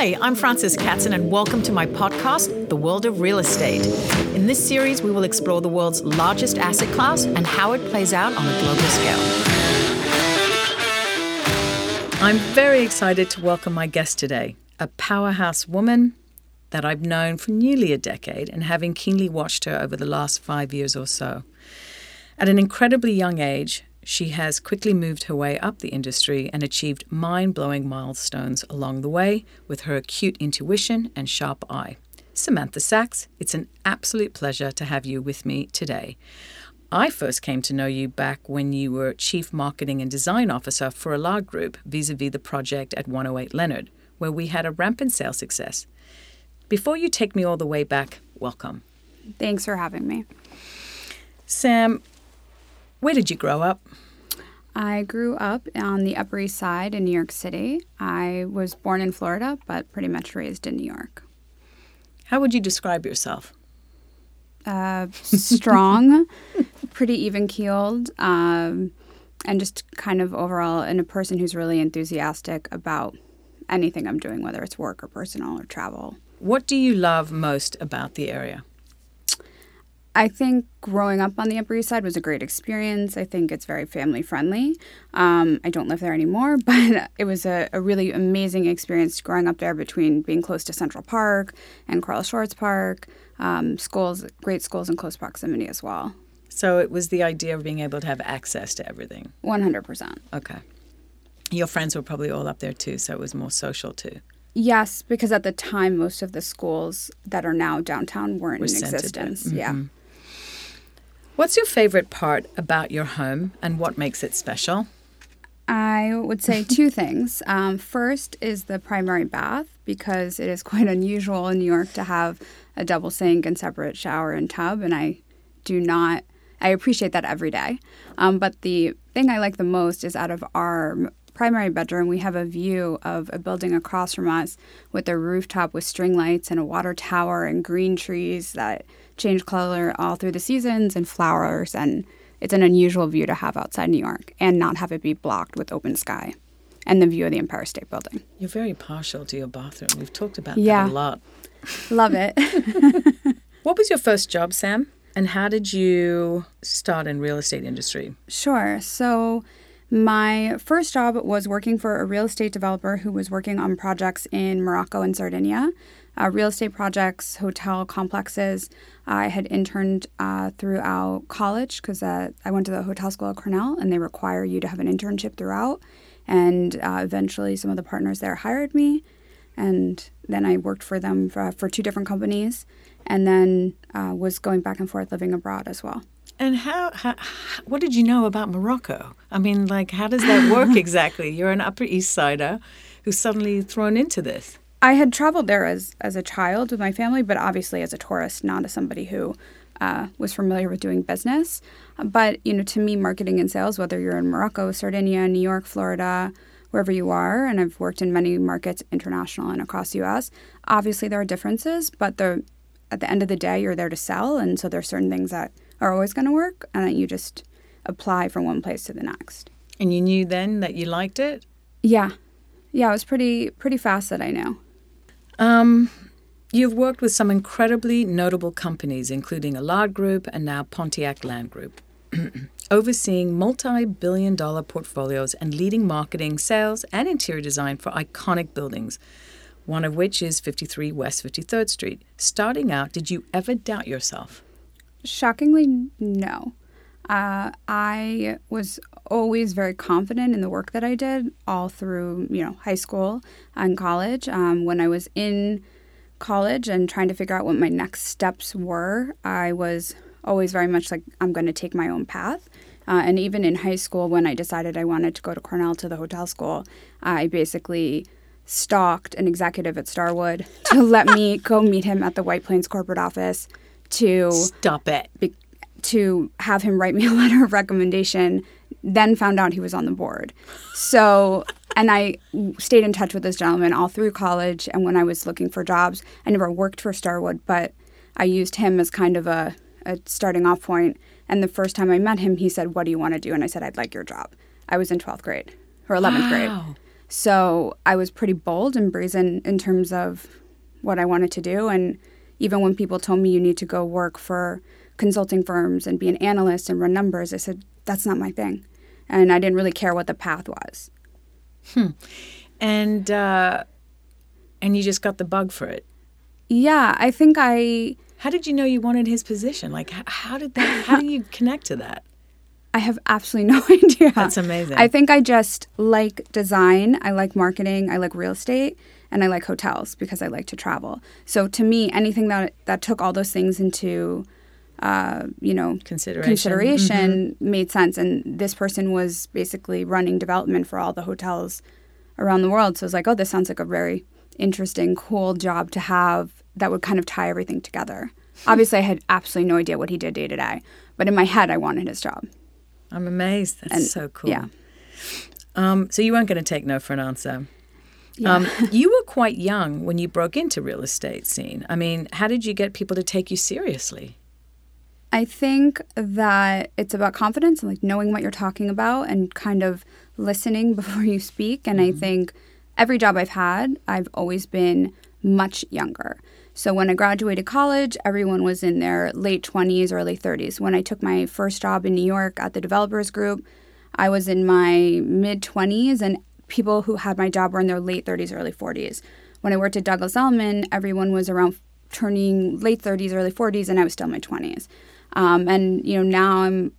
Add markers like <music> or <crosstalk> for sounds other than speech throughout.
Hi, I'm Frances Katzen, and welcome to my podcast, The World of Real Estate. In this series, we will explore the world's largest asset class and how it plays out on a global scale. I'm very excited to welcome my guest today, a powerhouse woman that I've known for nearly a decade and having keenly watched her over the last five years or so. At an incredibly young age, she has quickly moved her way up the industry and achieved mind blowing milestones along the way with her acute intuition and sharp eye. Samantha Sax, it's an absolute pleasure to have you with me today. I first came to know you back when you were Chief Marketing and Design Officer for Elad Group vis a vis the project at 108 Leonard, where we had a rampant sales success. Before you take me all the way back, welcome. Thanks for having me. Sam, where did you grow up? I grew up on the Upper East Side in New York City. I was born in Florida, but pretty much raised in New York. How would you describe yourself? Uh, strong, <laughs> pretty even keeled, um, and just kind of overall, and a person who's really enthusiastic about anything I'm doing, whether it's work or personal or travel. What do you love most about the area? I think growing up on the Upper East Side was a great experience. I think it's very family friendly. Um, I don't live there anymore, <laughs> but it was a, a, really amazing experience growing up there between being close to Central Park and Carl Schurz Park. Um, schools, great schools in close proximity as well. So it was the idea of being able to have access to everything. 100%. Okay. Your friends were probably all up there too, so it was more social too. Yes, because at the time, most of the schools that are now downtown weren't were in existence. Mm-hmm. Yeah. What's your favorite part about your home and what makes it special? I would say two <laughs> things. Um, first is the primary bath because it is quite unusual in New York to have a double sink and separate shower and tub, and I do not. I appreciate that every day. Um, but the thing I like the most is out of our primary bedroom, we have a view of a building across from us with a rooftop with string lights and a water tower and green trees that change color all through the seasons and flowers and it's an unusual view to have outside New York and not have it be blocked with open sky and the view of the Empire State Building. You're very partial to your bathroom. We've talked about yeah. that a lot. Love it. <laughs> what was your first job, Sam? And how did you start in real estate industry? Sure. So my first job was working for a real estate developer who was working on projects in Morocco and Sardinia uh, real estate projects, hotel complexes. I had interned uh, throughout college because uh, I went to the hotel school at Cornell, and they require you to have an internship throughout. And uh, eventually, some of the partners there hired me, and then I worked for them for, for two different companies, and then uh, was going back and forth living abroad as well. And how, how, what did you know about Morocco? I mean, like, how does that work <laughs> exactly? You're an Upper East Sider who's suddenly thrown into this. I had traveled there as as a child with my family, but obviously as a tourist, not as somebody who uh, was familiar with doing business. But you know, to me, marketing and sales, whether you're in Morocco, Sardinia, New York, Florida, wherever you are, and I've worked in many markets, international and across the U.S. Obviously, there are differences, but the at the end of the day, you're there to sell, and so there are certain things that are always going to work, and that you just apply from one place to the next. And you knew then that you liked it. Yeah, yeah, it was pretty pretty fast that I knew. Um, you've worked with some incredibly notable companies, including Elad Group and now Pontiac Land Group, <clears throat> overseeing multi billion dollar portfolios and leading marketing, sales, and interior design for iconic buildings, one of which is 53 West 53rd Street. Starting out, did you ever doubt yourself? Shockingly, no. Uh, I was always very confident in the work that I did all through, you know, high school and college. Um, when I was in college and trying to figure out what my next steps were, I was always very much like, I'm going to take my own path. Uh, and even in high school, when I decided I wanted to go to Cornell to the hotel school, I basically stalked an executive at Starwood to <laughs> let me go meet him at the White Plains corporate office to stop it. Be- to have him write me a <laughs> letter of recommendation, then found out he was on the board. So, and I stayed in touch with this gentleman all through college. And when I was looking for jobs, I never worked for Starwood, but I used him as kind of a, a starting off point. And the first time I met him, he said, What do you want to do? And I said, I'd like your job. I was in 12th grade or 11th wow. grade. So I was pretty bold and brazen in terms of what I wanted to do. And even when people told me you need to go work for consulting firms and be an analyst and run numbers, I said, that's not my thing. And I didn't really care what the path was. Hmm. And, uh, and you just got the bug for it. Yeah, I think I. How did you know you wanted his position? Like, how did that? How do you <laughs> connect to that? I have absolutely no <laughs> idea. That's amazing. I think I just like design, I like marketing, I like real estate, and I like hotels because I like to travel. So to me, anything that that took all those things into uh, you know consideration, consideration mm-hmm. made sense. And this person was basically running development for all the hotels around the world. So I was like, oh, this sounds like a very interesting, cool job to have that would kind of tie everything together. <laughs> Obviously, I had absolutely no idea what he did day to day, but in my head, I wanted his job. I'm amazed. That's And- so cool. yeah. Um, so you weren't going to take no for an answer. Yeah. Um, you were quite young when you broke into real estate scene. I mean, how did you get people to take you seriously? I think that it's about confidence and like knowing what you're talking about and kind of listening <laughs> before you speak. And I think every job I've had, I've always been much younger. So when I graduated college, everyone was in their late 20s, early 30s. When I took my first job in New York at the developers group, I was in my mid 20s, and people who had my job were in their late 30s, early 40s. When I worked at Douglas Elliman, everyone was around turning late 30s, early 40s, and I was still in my 20s. Um, and you know now I'm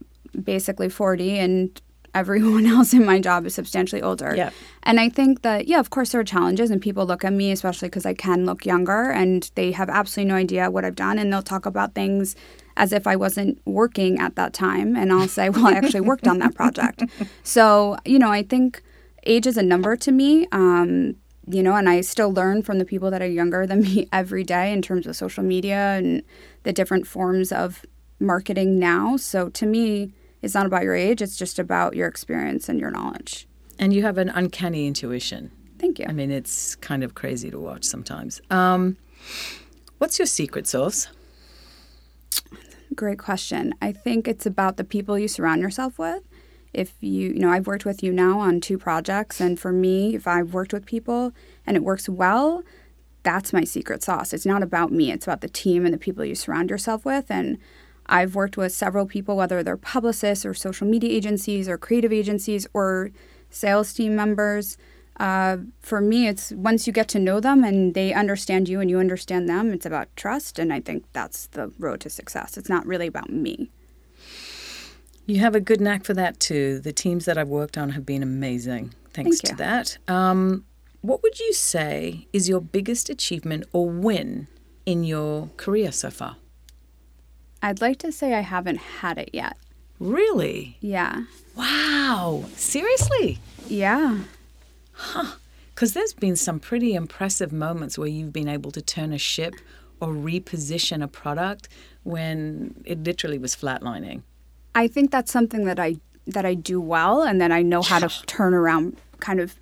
basically 40, and everyone <laughs> else in my job is substantially older. Yeah. And I think that yeah, of course there are challenges, and people look at me, especially because I can look younger, and they have absolutely no idea what I've done, and they'll talk about things as if I wasn't working at that time, and I'll say, well, I actually worked on that project. <laughs> So you know, I think age is a number to me. Um, you know, and I still learn from the people that are younger than <laughs> me every day in terms of social media and the different forms of marketing now. So to me, it's not about your age, it's just about your experience and your knowledge. And you have an uncanny intuition. Thank you. I mean, it's kind of crazy to watch sometimes. Um, what's your secret sauce? Great question. I think it's about the people you surround yourself with. If you, you know, I've worked with you now on two projects, and for me, if I've worked with people and it works well, that's my secret sauce. It's not about me, it's about the team and the people you surround yourself with. And I've worked with several people, whether they're publicists or social media agencies or creative agencies or sales team members. Uh, for me, it's once you get to know them and they understand you and you understand them, it's about trust. And I think that's the road to success. It's not really about me. You have a good knack for that too. The teams that I've worked on have been amazing. Thanks Thank to that. Um, what would you say is your biggest achievement or win in your career so far? I'd like to say I haven't had it yet. Really? Yeah. Wow. Seriously? Yeah. Huh. Because there's been some pretty impressive moments where you've been able to turn a ship or reposition a product when it literally was flatlining. I think that's something that I that I do well and that I know how to turn around kind of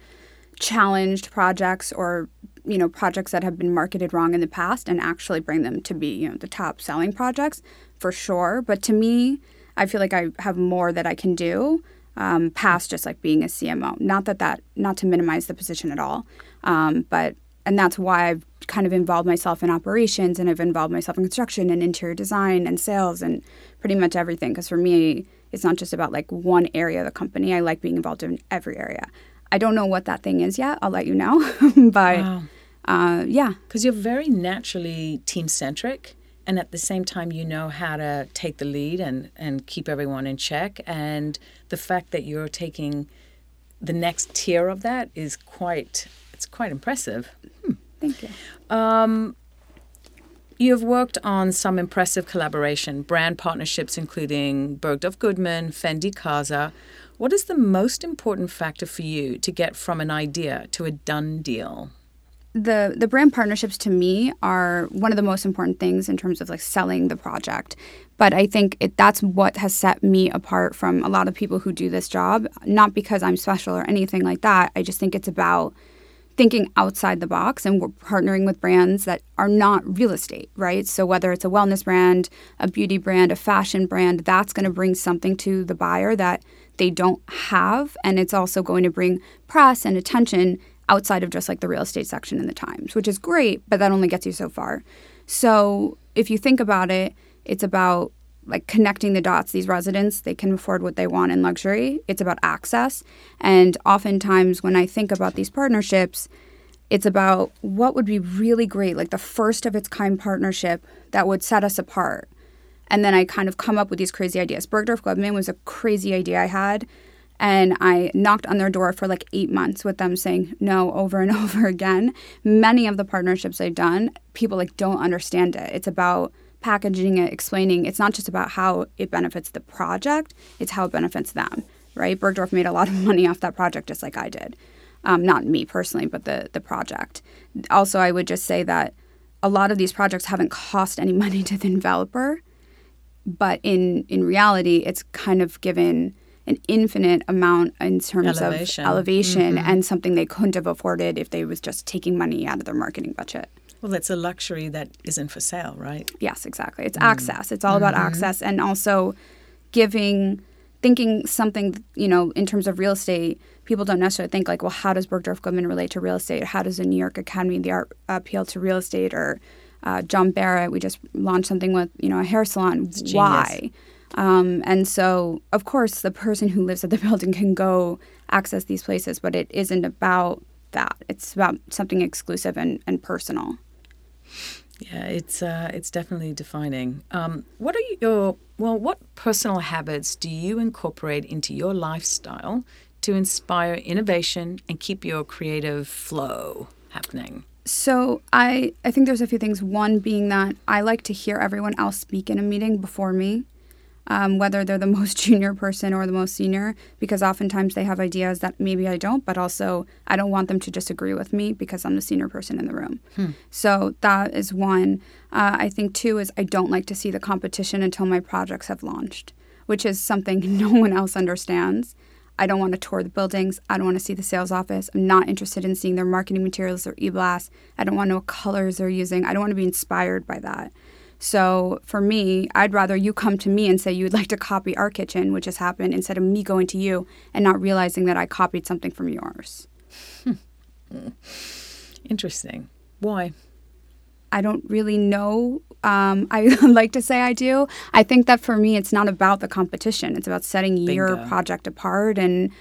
challenged projects or you know projects that have been marketed wrong in the past and actually bring them to be you know the top selling projects for sure. But to me i feel like i have more that i can do um, past just like being a cmo not that that not to minimize the position at all um, but and that's why i've kind of involved myself in operations and i've involved myself in construction and interior design and sales and pretty much everything. Because for me it's not just about like one area of the company. I like being involved in every area. I don't know what that thing is yet. I'll let you know. <laughs> But Wow. uh, yeah. Because you're very naturally team centric, and at the same time, you know how to take the lead and, and keep everyone in check. And the fact that you're taking the next tier of that is quite it's quite impressive. thank you Um, you have worked on some impressive collaboration, brand partnerships including Bergdorf Goodman, Fendi Casa. What is the most important factor for you to get from an idea to a done deal? the the brand partnerships to me are one of the most important things in terms of like selling the project. But I think it, that's what has set me apart from a lot of people who do this job. Not because I'm special or anything like that. I just think it's about thinking outside the box and we're partnering with brands that are not real estate, right? So whether it's a wellness brand, a beauty brand, a fashion brand, that's going to bring something to the buyer that they don't have. And it's also going to bring press and attention outside of just like the real estate section in the Times, which is great, but that only gets you so far. So if you think about it, it's about like connecting the dots. These residents, they can afford what they want in luxury. It's about access. And oftentimes when I think about these partnerships, it's about what would be really great, like the first of its kind partnership that would set us apart. And then I kind of come up with these crazy ideas. Bergdorf Goodman was a crazy idea I had. And I knocked on their door for like eight months with them saying no over and <laughs> over again. Many of the partnerships I've done, people like don't understand it. It's about packaging it, explaining. It's not just about how it benefits the project, it's how it benefits them, right? Bergdorf made a lot of <laughs> money off that project just like I did. Um, not me personally, but the, the project. Also, I would just say that a lot of these projects haven't cost any <laughs> money to the developer, but in, in reality, it's kind of given an infinite amount in terms Elevation. of elevation and something they couldn't have afforded if they was just taking money out of their marketing budget. Well, that's a luxury that isn't for sale, right? Yes, exactly. It's access. It's all about access and also giving thinking something, you know, in terms of real estate, people don't necessarily think like, well, how does Bergdorf Goodman relate to real estate? How does the New York Academy of the Art appeal to real estate? Or uh, John Barrett, we just launched something with, you know, a hair salon. Why? Um, and so, of course, the person who lives at the <laughs> building can go access these places, but it isn't about that. It's about something exclusive and, and personal. Yeah, it's uh, it's definitely defining. Um, what are your well? What personal habits do you incorporate into your lifestyle to inspire innovation and keep your creative flow happening? So I I think there's a few things. One being that I like to hear everyone else speak in a meeting before me um, whether they're the <laughs> most junior person or the most senior, because oftentimes they have ideas that maybe I don't, but also I don't want them to disagree with me because I'm the senior person in the room. Hmm. So that is one. Uh, I think two is I don't like to see the competition until my projects have launched, which is something <laughs> no one else understands. I don't want to tour the buildings. I don't want to see the sales office. I'm not interested in seeing their marketing materials or e-blasts. I don't want to know what colors they're using. I don't want to be inspired by that. So for me, I'd rather you come to me and say you'd like to copy our kitchen, which has happened, instead of me going to you and not realizing that I copied something from yours. Interesting. Why? I don't really know. Um, <laughs> I like to say I do. I think that for me, it's not about the competition. It's about setting Bingo. your project apart. And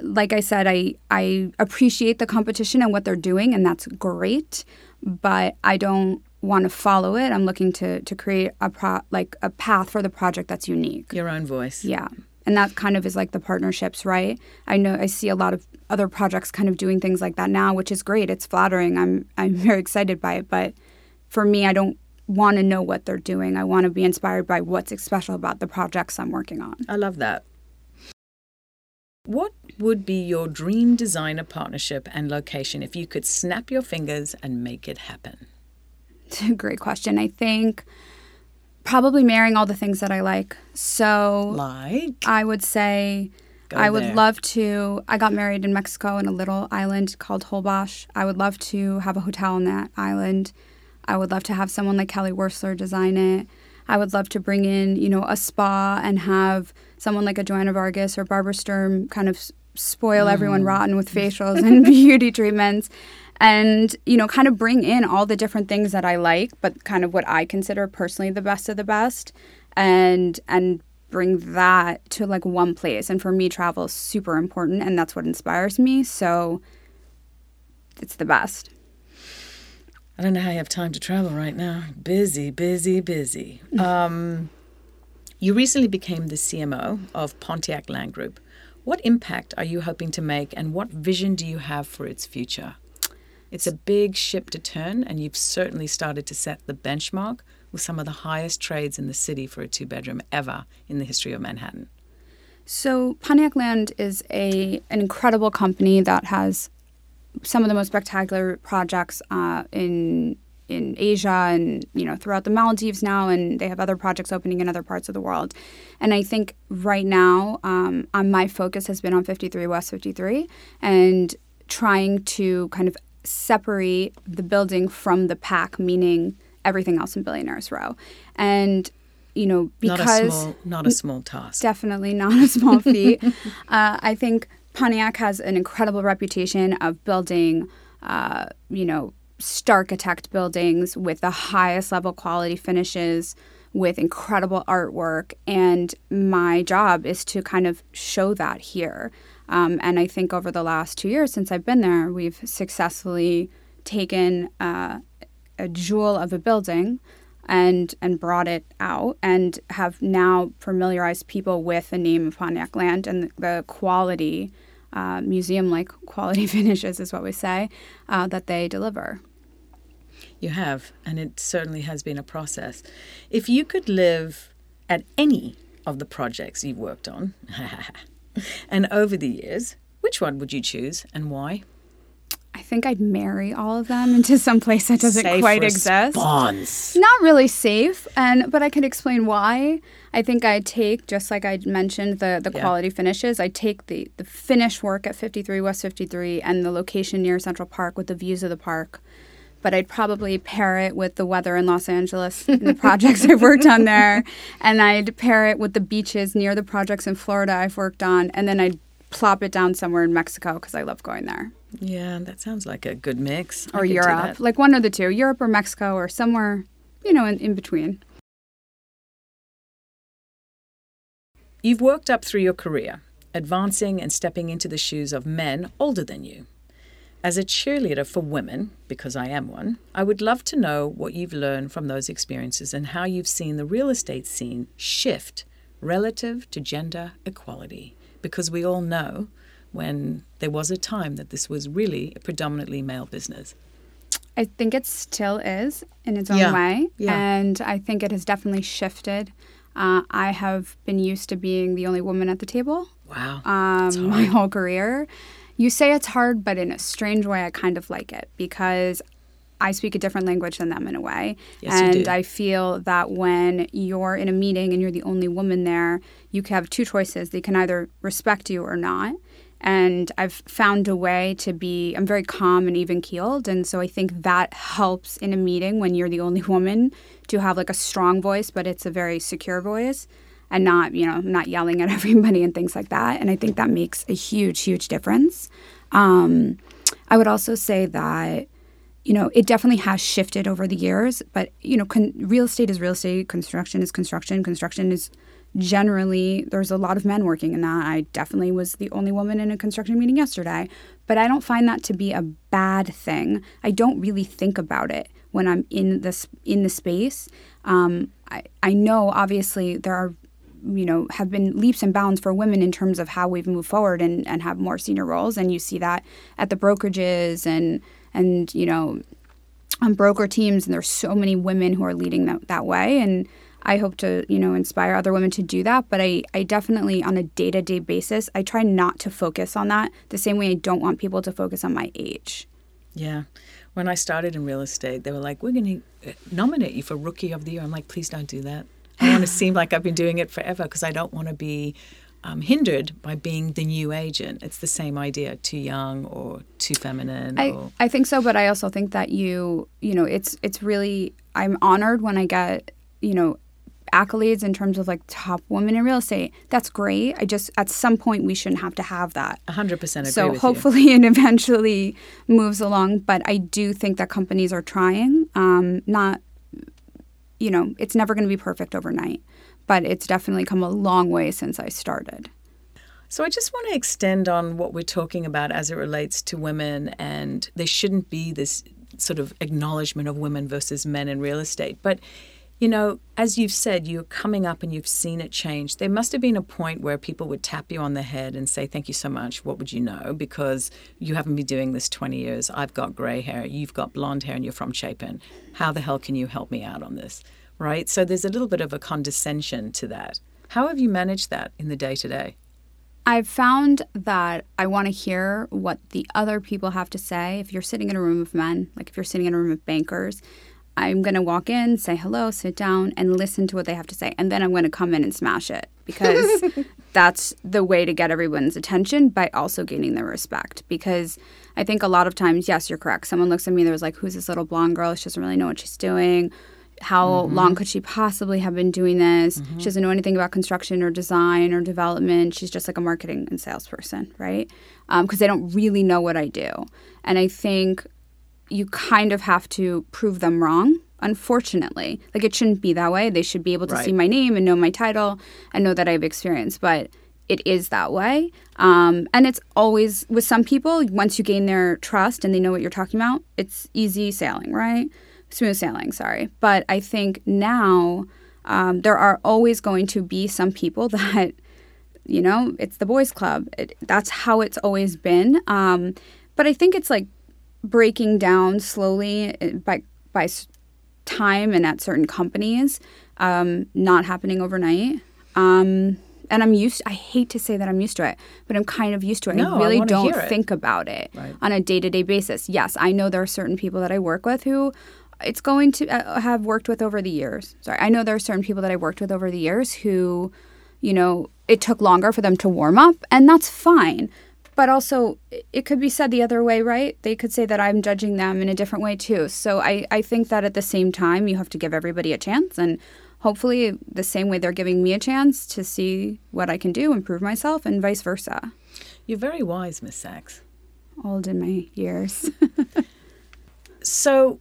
like I said, I I appreciate the competition and what they're doing, and that's great. But I don't want to follow it. I'm looking to to create a pro like a path for the project that's unique. Your own voice. Yeah. And that kind of is like the partnerships, right? I know I see a lot of other projects kind of doing things like that now, which is great. It's flattering. I'm I'm <laughs> very excited by it, but for me, I don't want to know what they're doing. I want to be inspired by what's special about the projects I'm working on. I love that. What would be your dream designer partnership and location if you could snap your fingers and make it happen? It's <laughs> a great question. I think probably marrying all the things that I like. So, like, I would say Go I would there. love to. I got married in Mexico in a little island called Holbox. I would love to have a hotel on that island. I would love to have someone like Kelly Wearstler design it. I would love to bring in, you know, a spa and have someone like a Joanna Vargas or Barbara Sturm kind of spoil Mm. everyone rotten with <laughs> facials and <laughs> beauty treatments and you know kind of bring in all the different things that I like but kind of what I consider personally the best of the best and and bring that to like one place and for me travel is super important and that's what inspires me so it's the best I don't know how you have time to travel right now. Busy, busy, busy. <laughs> Um, you recently became the CMO of Pontiac Land Group. What impact are you hoping to make, and what vision do you have for its future? It's a big ship to turn, and you've certainly started to set the benchmark with some of the highest trades in the city for a two bedroom ever in the history of Manhattan. So Pontiac Land is a an incredible company that has some of the most spectacular projects uh, in in Asia and you know throughout the Maldives now, and they have other projects opening in other parts of the world. And I think right now, um, um, my focus has been on 53 West 53 and trying to kind of separate the building from the pack, meaning everything else in Billionaires Row. And you know, because not a small, not a small task. Definitely not a <laughs> small feat. uh, I think Pontiac has an incredible reputation of building, uh, you know, starchitect buildings with the highest level quality finishes, with incredible artwork. And my job is to kind of show that here. Um, and I think over the last two years since I've been there, we've successfully taken uh, a jewel of a building and and brought it out and have now familiarized people with the name of Pontiac Land and the, quality, uh, museum like quality <laughs> finishes is what we say, uh, that they deliver. You have, and it certainly has been a process. If you could live at any of the projects you've worked on, <laughs> <laughs> and over the years, which one would you choose and why? I think I'd marry all of them into some place that doesn't Safe quite exist. response. Not really safe, and but I could explain why. I think I'd take just like I mentioned the the Yeah. quality finishes. I'd take the the finish work at 53 West 53 and the location near Central Park with the views of the park. But I'd probably pair it with the weather in Los Angeles <laughs> and the projects I've worked on there, and I'd pair it with the beaches near the projects in Florida I've worked on, and then I'd plop it down somewhere in Mexico because I love going there Yeah, that sounds like a good mix. Or Europe, like one of the two, Europe or Mexico or somewhere, you know, in, in between. You've worked up through your career, advancing and stepping into the shoes of men older than you. As a cheerleader for women, because I am one, I would love to know what you've learned from those experiences and how you've seen the real estate scene shift relative to gender equality. Because we all know when there was a time that this was really a predominantly male business. I think it still is in its own Yeah, way. yeah. And I think it has definitely shifted. Uh, I have been used to being the only woman at the table Wow. um, <laughs> my whole career. You say it's hard, but in a strange way, I kind of like it because I speak a different language than them in a way. Yes, you and. I feel that when you're in a meeting and you're the only woman there, you have two choices. They can either respect you or not. And I've found a way to be, I'm very calm and even keeled. And so I think that helps in a meeting when you're the only <laughs> woman to have like a strong voice, but it's a very secure voice and not, you know, not yelling at <laughs> everybody and things like that. And I think that makes a huge, huge difference. Um, I would also say that, you know, it definitely has shifted over the years, but, you know, con- real estate is real estate, construction is construction, construction is generally there's a lot of men working in that. I definitely was the only woman in a construction meeting yesterday, but I don't find that to be a bad thing. I don't really think about it when I'm in this in the space. Um, I I know obviously there are you know have been leaps and bounds for women in terms of how we've moved forward and, and have more senior roles and you see that at the brokerages and and you know on broker teams and there's so many women who are leading that, that way and i hope to you know inspire other women to do that but i, I definitely on a day-to-day basis i try not to focus on that the same way i don't want people to focus on my age Yeah. When I started in real estate, they were like, we're going to uh, nominate you for Rookie of the Year. I'm like, please don't do that. I want to seem like I've been doing it forever because I don't want to be um, hindered by being the new agent. It's the same idea too young or too feminine. I, or, I think so, but I also think that you, you know, it's it's really I'm honored when I get, you know, accolades in terms of like top women in real estate. That's great. I just at some point we shouldn't have to have that. 100% so with you. hopefully <laughs> it eventually moves along, but I do think that companies are trying. Um, not, you know, it's never going to be perfect overnight, but it's definitely come a long way since I started. So I just want to extend on what we're talking about as it relates to women, and there shouldn't be this sort of acknowledgement of women versus men in real estate. But you know, as you've said, you're coming up and you've seen it change. There must have been a point where people would tap you on the head and say, Thank you so much. What would you know? Because you haven't been doing this 20 years. I've got gray hair. You've got blonde hair and you're from Chapin. How the hell can you help me out on this? Right? So there's a little bit of a condescension to that. How have you managed that in the day to day? I've found that I want to hear what the other people have to say. If you're sitting in a room of men, like if you're sitting in a room of bankers, I'm going to walk in, say hello, sit down, and listen to what they have to say. And then I'm going to come in and smash it because <laughs> that's the way to get everyone's attention by also gaining their respect. Because I think a lot of times, yes, you're correct. Someone looks at me, and there's like, who's this little blonde girl? She doesn't really know what she's doing. how mm-hmm. long could she possibly have been doing this? She mm-hmm. doesn't know anything about construction or design or development. She's just like a marketing and salesperson, right? Um, because they don't really know what I do. And I think you kind of have to prove them wrong, unfortunately. Like it shouldn't be that way. They should be able to Right. see my name and know my title and know that I have experience. But it is that way. Um, and it's always with some people, once you gain their trust and they know what you're talking about, it's easy sailing, right? Smooth sailing, sorry. But I think now um, there are always going to be some people <laughs> that you know it's the boys club it, that's how it's always been um, but i think it's like breaking down slowly uh, by by time and at certain companies um, not happening overnight. Um, and i'm used i hate to say that i'm used to it but i'm kind of used to it. No, I i really wanna don't think about it Right. on a day-to-day basis. Yes i know there are certain people that i work with who it's going to uh, have worked with over the years. Sorry i know there are certain people that i worked with over the years who you know, it took longer for them to warm up, and that's fine. But also, it- could be said the other way, right? They could say that I'm judging them in a different way too. So I, I think that at the same time, you have to give everybody a chance, and hopefully, the same way they're giving me a chance to see what I can do, improve myself, and vice versa. You're very wise, Miss Sax. Old in my years. <laughs> So,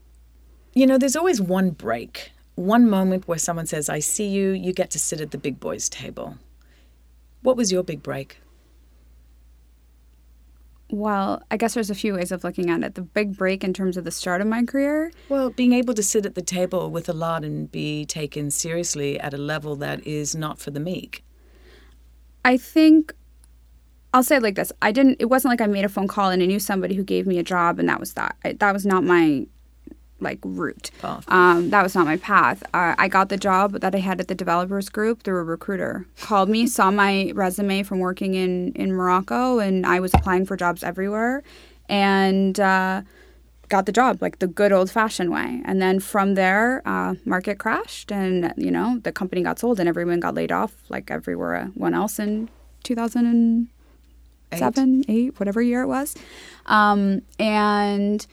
you know, there's always one break, one moment where someone says, I see you, you get to sit at the big boys' table. What was your big break? Well, I guess there's a few ways of looking at it. The big break in terms of the start of my career Well, being able to sit at the table with a lot and be taken seriously at a level that is not for the meek. I think I'll say it like this: I didn't. It wasn't like I made a phone call and I knew somebody who gave me a job, and that was that. I, that was not my like route. Um, that was not my path. Uh, I got the job that I had at the developers group through a recruiter. Called me, saw my resume from working in in Morocco, and I was applying for jobs everywhere, and. Uh, got the job like the good old fashioned way and then from there uh, market crashed and you know the company got sold and everyone got laid off like everyone else in 2007 8 whatever year it was um, and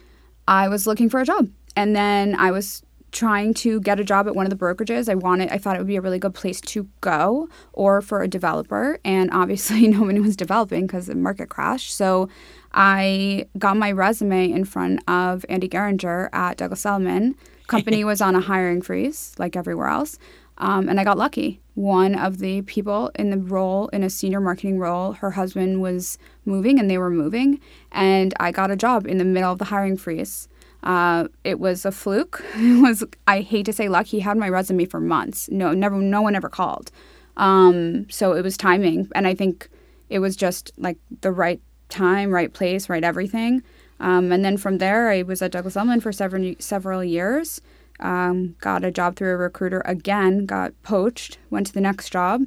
i was looking for a job and then i was trying to get a job at one of the brokerages i wanted i thought it would be a really good place to go or for a developer and obviously <laughs> no one was developing because the market crashed so I got my resume in front of Andy Geringer at Douglas Elliman. <laughs> Company was on a hiring freeze, like everywhere else, um, and I got lucky. One of the people in the role, in a senior marketing role, her husband was moving, and they were moving, and I got a job in the middle of the hiring freeze. Uh, it was a fluke. <laughs> It was I hate to say luck. He had my resume for months. No, never, no one ever called. Um, so it was timing, and I think it was just like the right time, right place, right everything. Um, and then from there, I was at Douglas Elliman for several several years. Um, got a job through a recruiter again. Got poached. Went to the next job.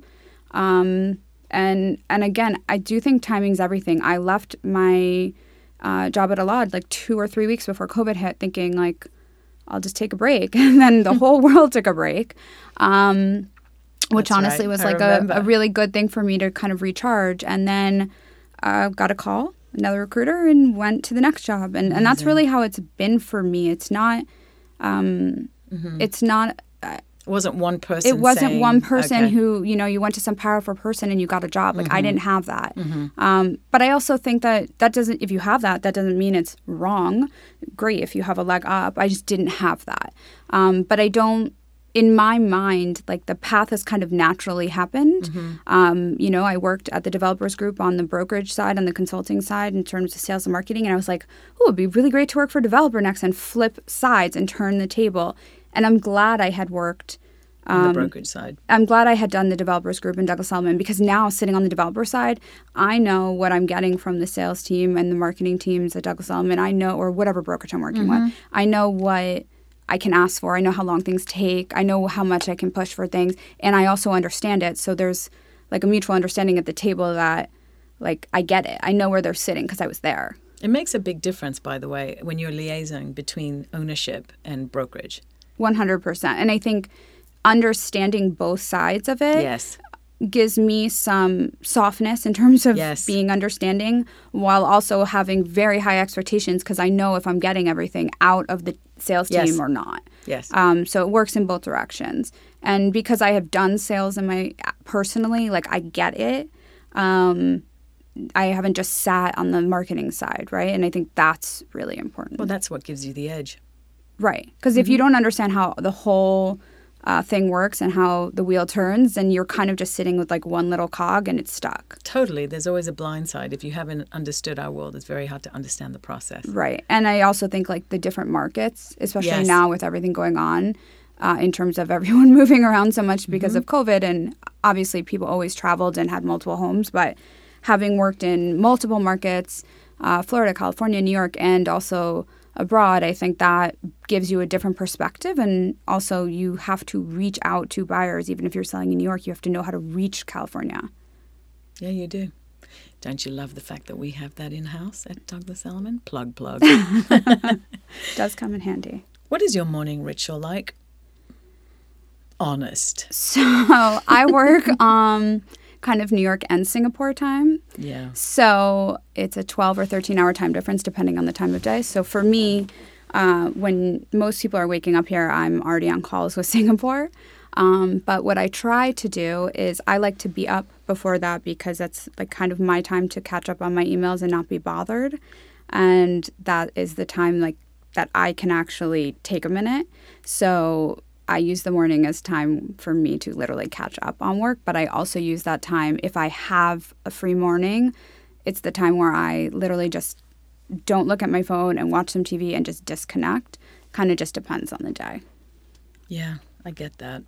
Um, and and again, I do think timing's everything. I left my uh, job at Elad like two or three weeks before COVID hit, thinking like I'll just take a break, <laughs> and then the <laughs> whole world took a break. Um, which That's honestly right. was I like a, a really good thing for me to kind of recharge. And then uh, got a call, another recruiter, and went to the next job. And and that's really how it's been for me. It's not, um, it's not. It wasn't one person. it wasn't saying, one person okay. who you know you went to some powerful person and you got a job. Like I didn't have that. Um, but I also think that that doesn't. If you have that, that doesn't mean it's wrong. Great if you have a leg up. I just didn't have that. Um, but I don't. In my mind, like the path has kind of naturally happened. Um, you know, I worked at the developers group on the brokerage side, on the consulting side, in terms of sales and marketing, and I was like, "Oh, it'd be really great to work for a developer next and flip sides and turn the table." And I'm glad I had worked on um, the brokerage side. I'm glad I had done the developers group in Douglas Elliman because now sitting on the developer side, I know what I'm getting from the sales team and the marketing teams at Douglas Elliman. I know, or whatever brokerage I'm working with, I know what I can ask for. I know how long things take. I know how much I can push for things, and I also understand it. So there's like a mutual understanding at the table that, like, I get it. I know where they're sitting because I was there. It makes a big difference, by the way, when you're liaising between ownership and brokerage. 100%. And I think understanding both sides of it Yes. gives me some softness in terms of Yes. being understanding while also having very high expectations because I know if I'm getting everything out of the sales team Yes. or not. Yes. Um, so it works in both directions. And because I have done sales in my personally, like I get it. Um, I haven't just sat on the marketing side, right? And I think that's really important. Well, that's what gives you the edge. Right. Because if you don't understand how the whole uh, thing works and how the wheel turns, then you're kind of just sitting with like one little cog and it's stuck. Totally. There's always a blind side. If you haven't understood our world, it's very hard to understand the process. Right. And I also think like the different markets, especially Yes. now with everything going on uh, in terms of <laughs> everyone moving around so much because Mm-hmm. of COVID. And obviously, people always traveled and had multiple homes. But having worked in multiple markets, uh, Florida, California, New York, and also abroad, I think that gives you a different perspective. And also, you have to reach out to buyers. Even if you're selling in New York, you have to know how to reach California. Yeah, you do. Don't you love the fact that we have that in house at Douglas Elliman? Plug, plug. <laughs> does come in handy. what is your morning ritual like? Honest. So I work <laughs> um, kind of New York and Singapore time. Yeah. So it's a 12 or 13 hour time difference depending on the time of day. So for me, uh, when most people are waking up here, I'm already on calls with <laughs> Singapore. Um, but what I try to do is I like to be up before that because that's like kind of my time to catch up on my emails and not be bothered. And that is the time like that I can actually take a minute. So I use the morning as time for me to literally catch up on work, but I also use that time if I have a free morning. It's the time where I literally just don't look at my phone and watch some TV and just disconnect. Kind of just depends on the day. Yeah, I get that.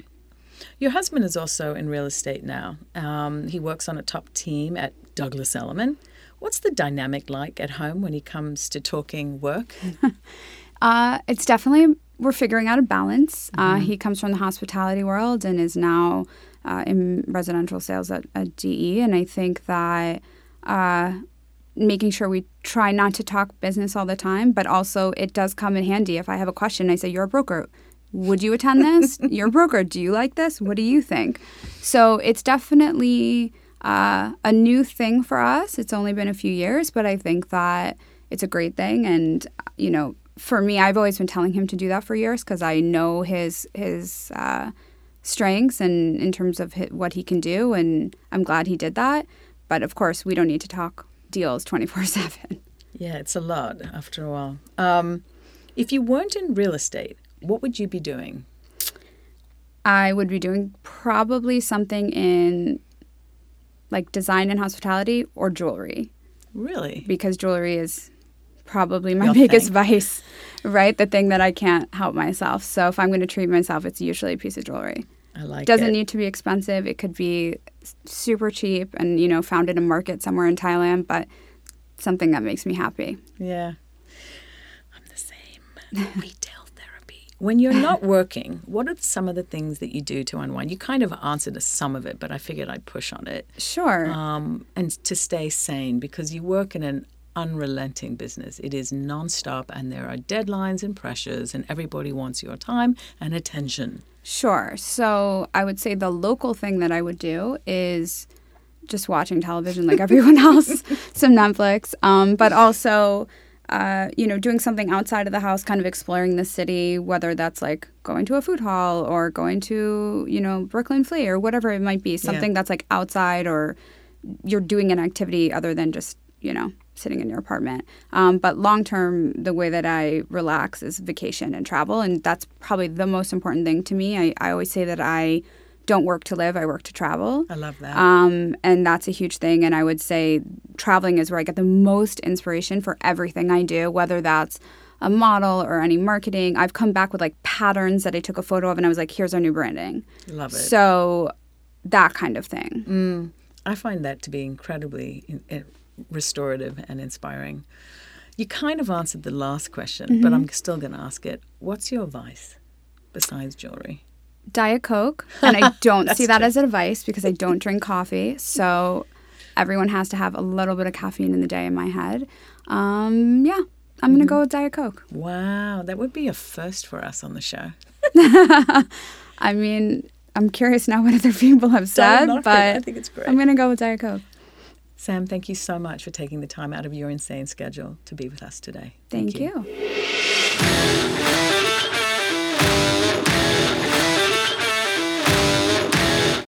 Your husband is also in real estate now. Um, he works on a top team at Douglas Elliman. What's the dynamic like at home when he comes to talking work? <laughs> Uh, it's definitely we're figuring out a balance. Uh, he comes from the hospitality world and is now uh, in residential sales at, at DE, and I think that uh, making sure we try not to talk business all the time, but also it does come in handy if I have a question. I say, "You're a broker. Would you attend this? <laughs> You're a broker. Do you like this? What do you think?" So it's definitely uh, a new thing for us. It's only been a few years, but I think that it's a great thing. And you know, for me, I've always been telling him to do that for years because I know his his uh, strengths and in terms of hi what he can do, and I'm glad he did that. But of course, we don't need to talk deals twenty four seven. Yeah, it's a lot after a while. Um, if you weren't in real estate, what would you be doing? I would be doing probably something in like design and hospitality or jewelry Really? because jewelry is probably my Your biggest thing. vice, right? The thing that I can't help myself. So if I'm going to treat myself, it's usually a piece of jewelry. I like it. doesn't it. need to be expensive. It could be super cheap and you know found in a market somewhere in Thailand, but something that makes me happy. Yeah. I'm the same. <laughs> Retail therapy. When you're not <laughs> working, what are some of the things that you do to unwind? You kind of answered to some of it, but I figured I'd push on it. Sure. Um, and to stay sane because you work in an unrelenting business. It is nonstop and there are deadlines and pressures and everybody wants your time and attention. Sure. So I would say the local thing that I would do is just watching television like everyone <laughs> else, some Netflix, um, but also, uh, you know, doing something outside of the house, kind of exploring the city, whether that's like going to a food hall or going to, you know, Brooklyn Flea or whatever it might be, something that's like outside or you're doing an activity other than just, you know, sitting in your apartment. Um, but long term, the way that I relax is vacation and travel. And that's probably the most important thing to me. I, I always say that I don't work to live, I work to travel. I love that. Um, and that's a huge thing. And I would say traveling is where I get the most inspiration for everything I do, whether that's a model or any marketing. I've come back with like patterns that I took a photo of and I was like, here's our new branding. love it. So that kind of thing. Mm, I find that to be incredibly in, in- restorative and inspiring. You kind of answered the last question, but I'm still going to ask it. What's your vice besides jewelry? Diet Coke. <laughs> And I don't see that true. as advice because I don't drink coffee. So everyone has to have a little bit of caffeine in the day in my head. Um, yeah, I'm going to go with Diet Coke. Wow, that would be a first for us on the show. <laughs> I mean, I'm curious now what other people have said, it. I think it's great. I'm going to go with Diet Coke. Sam, thank you so much for taking the time out of your insane schedule to be with us today. Thank, you.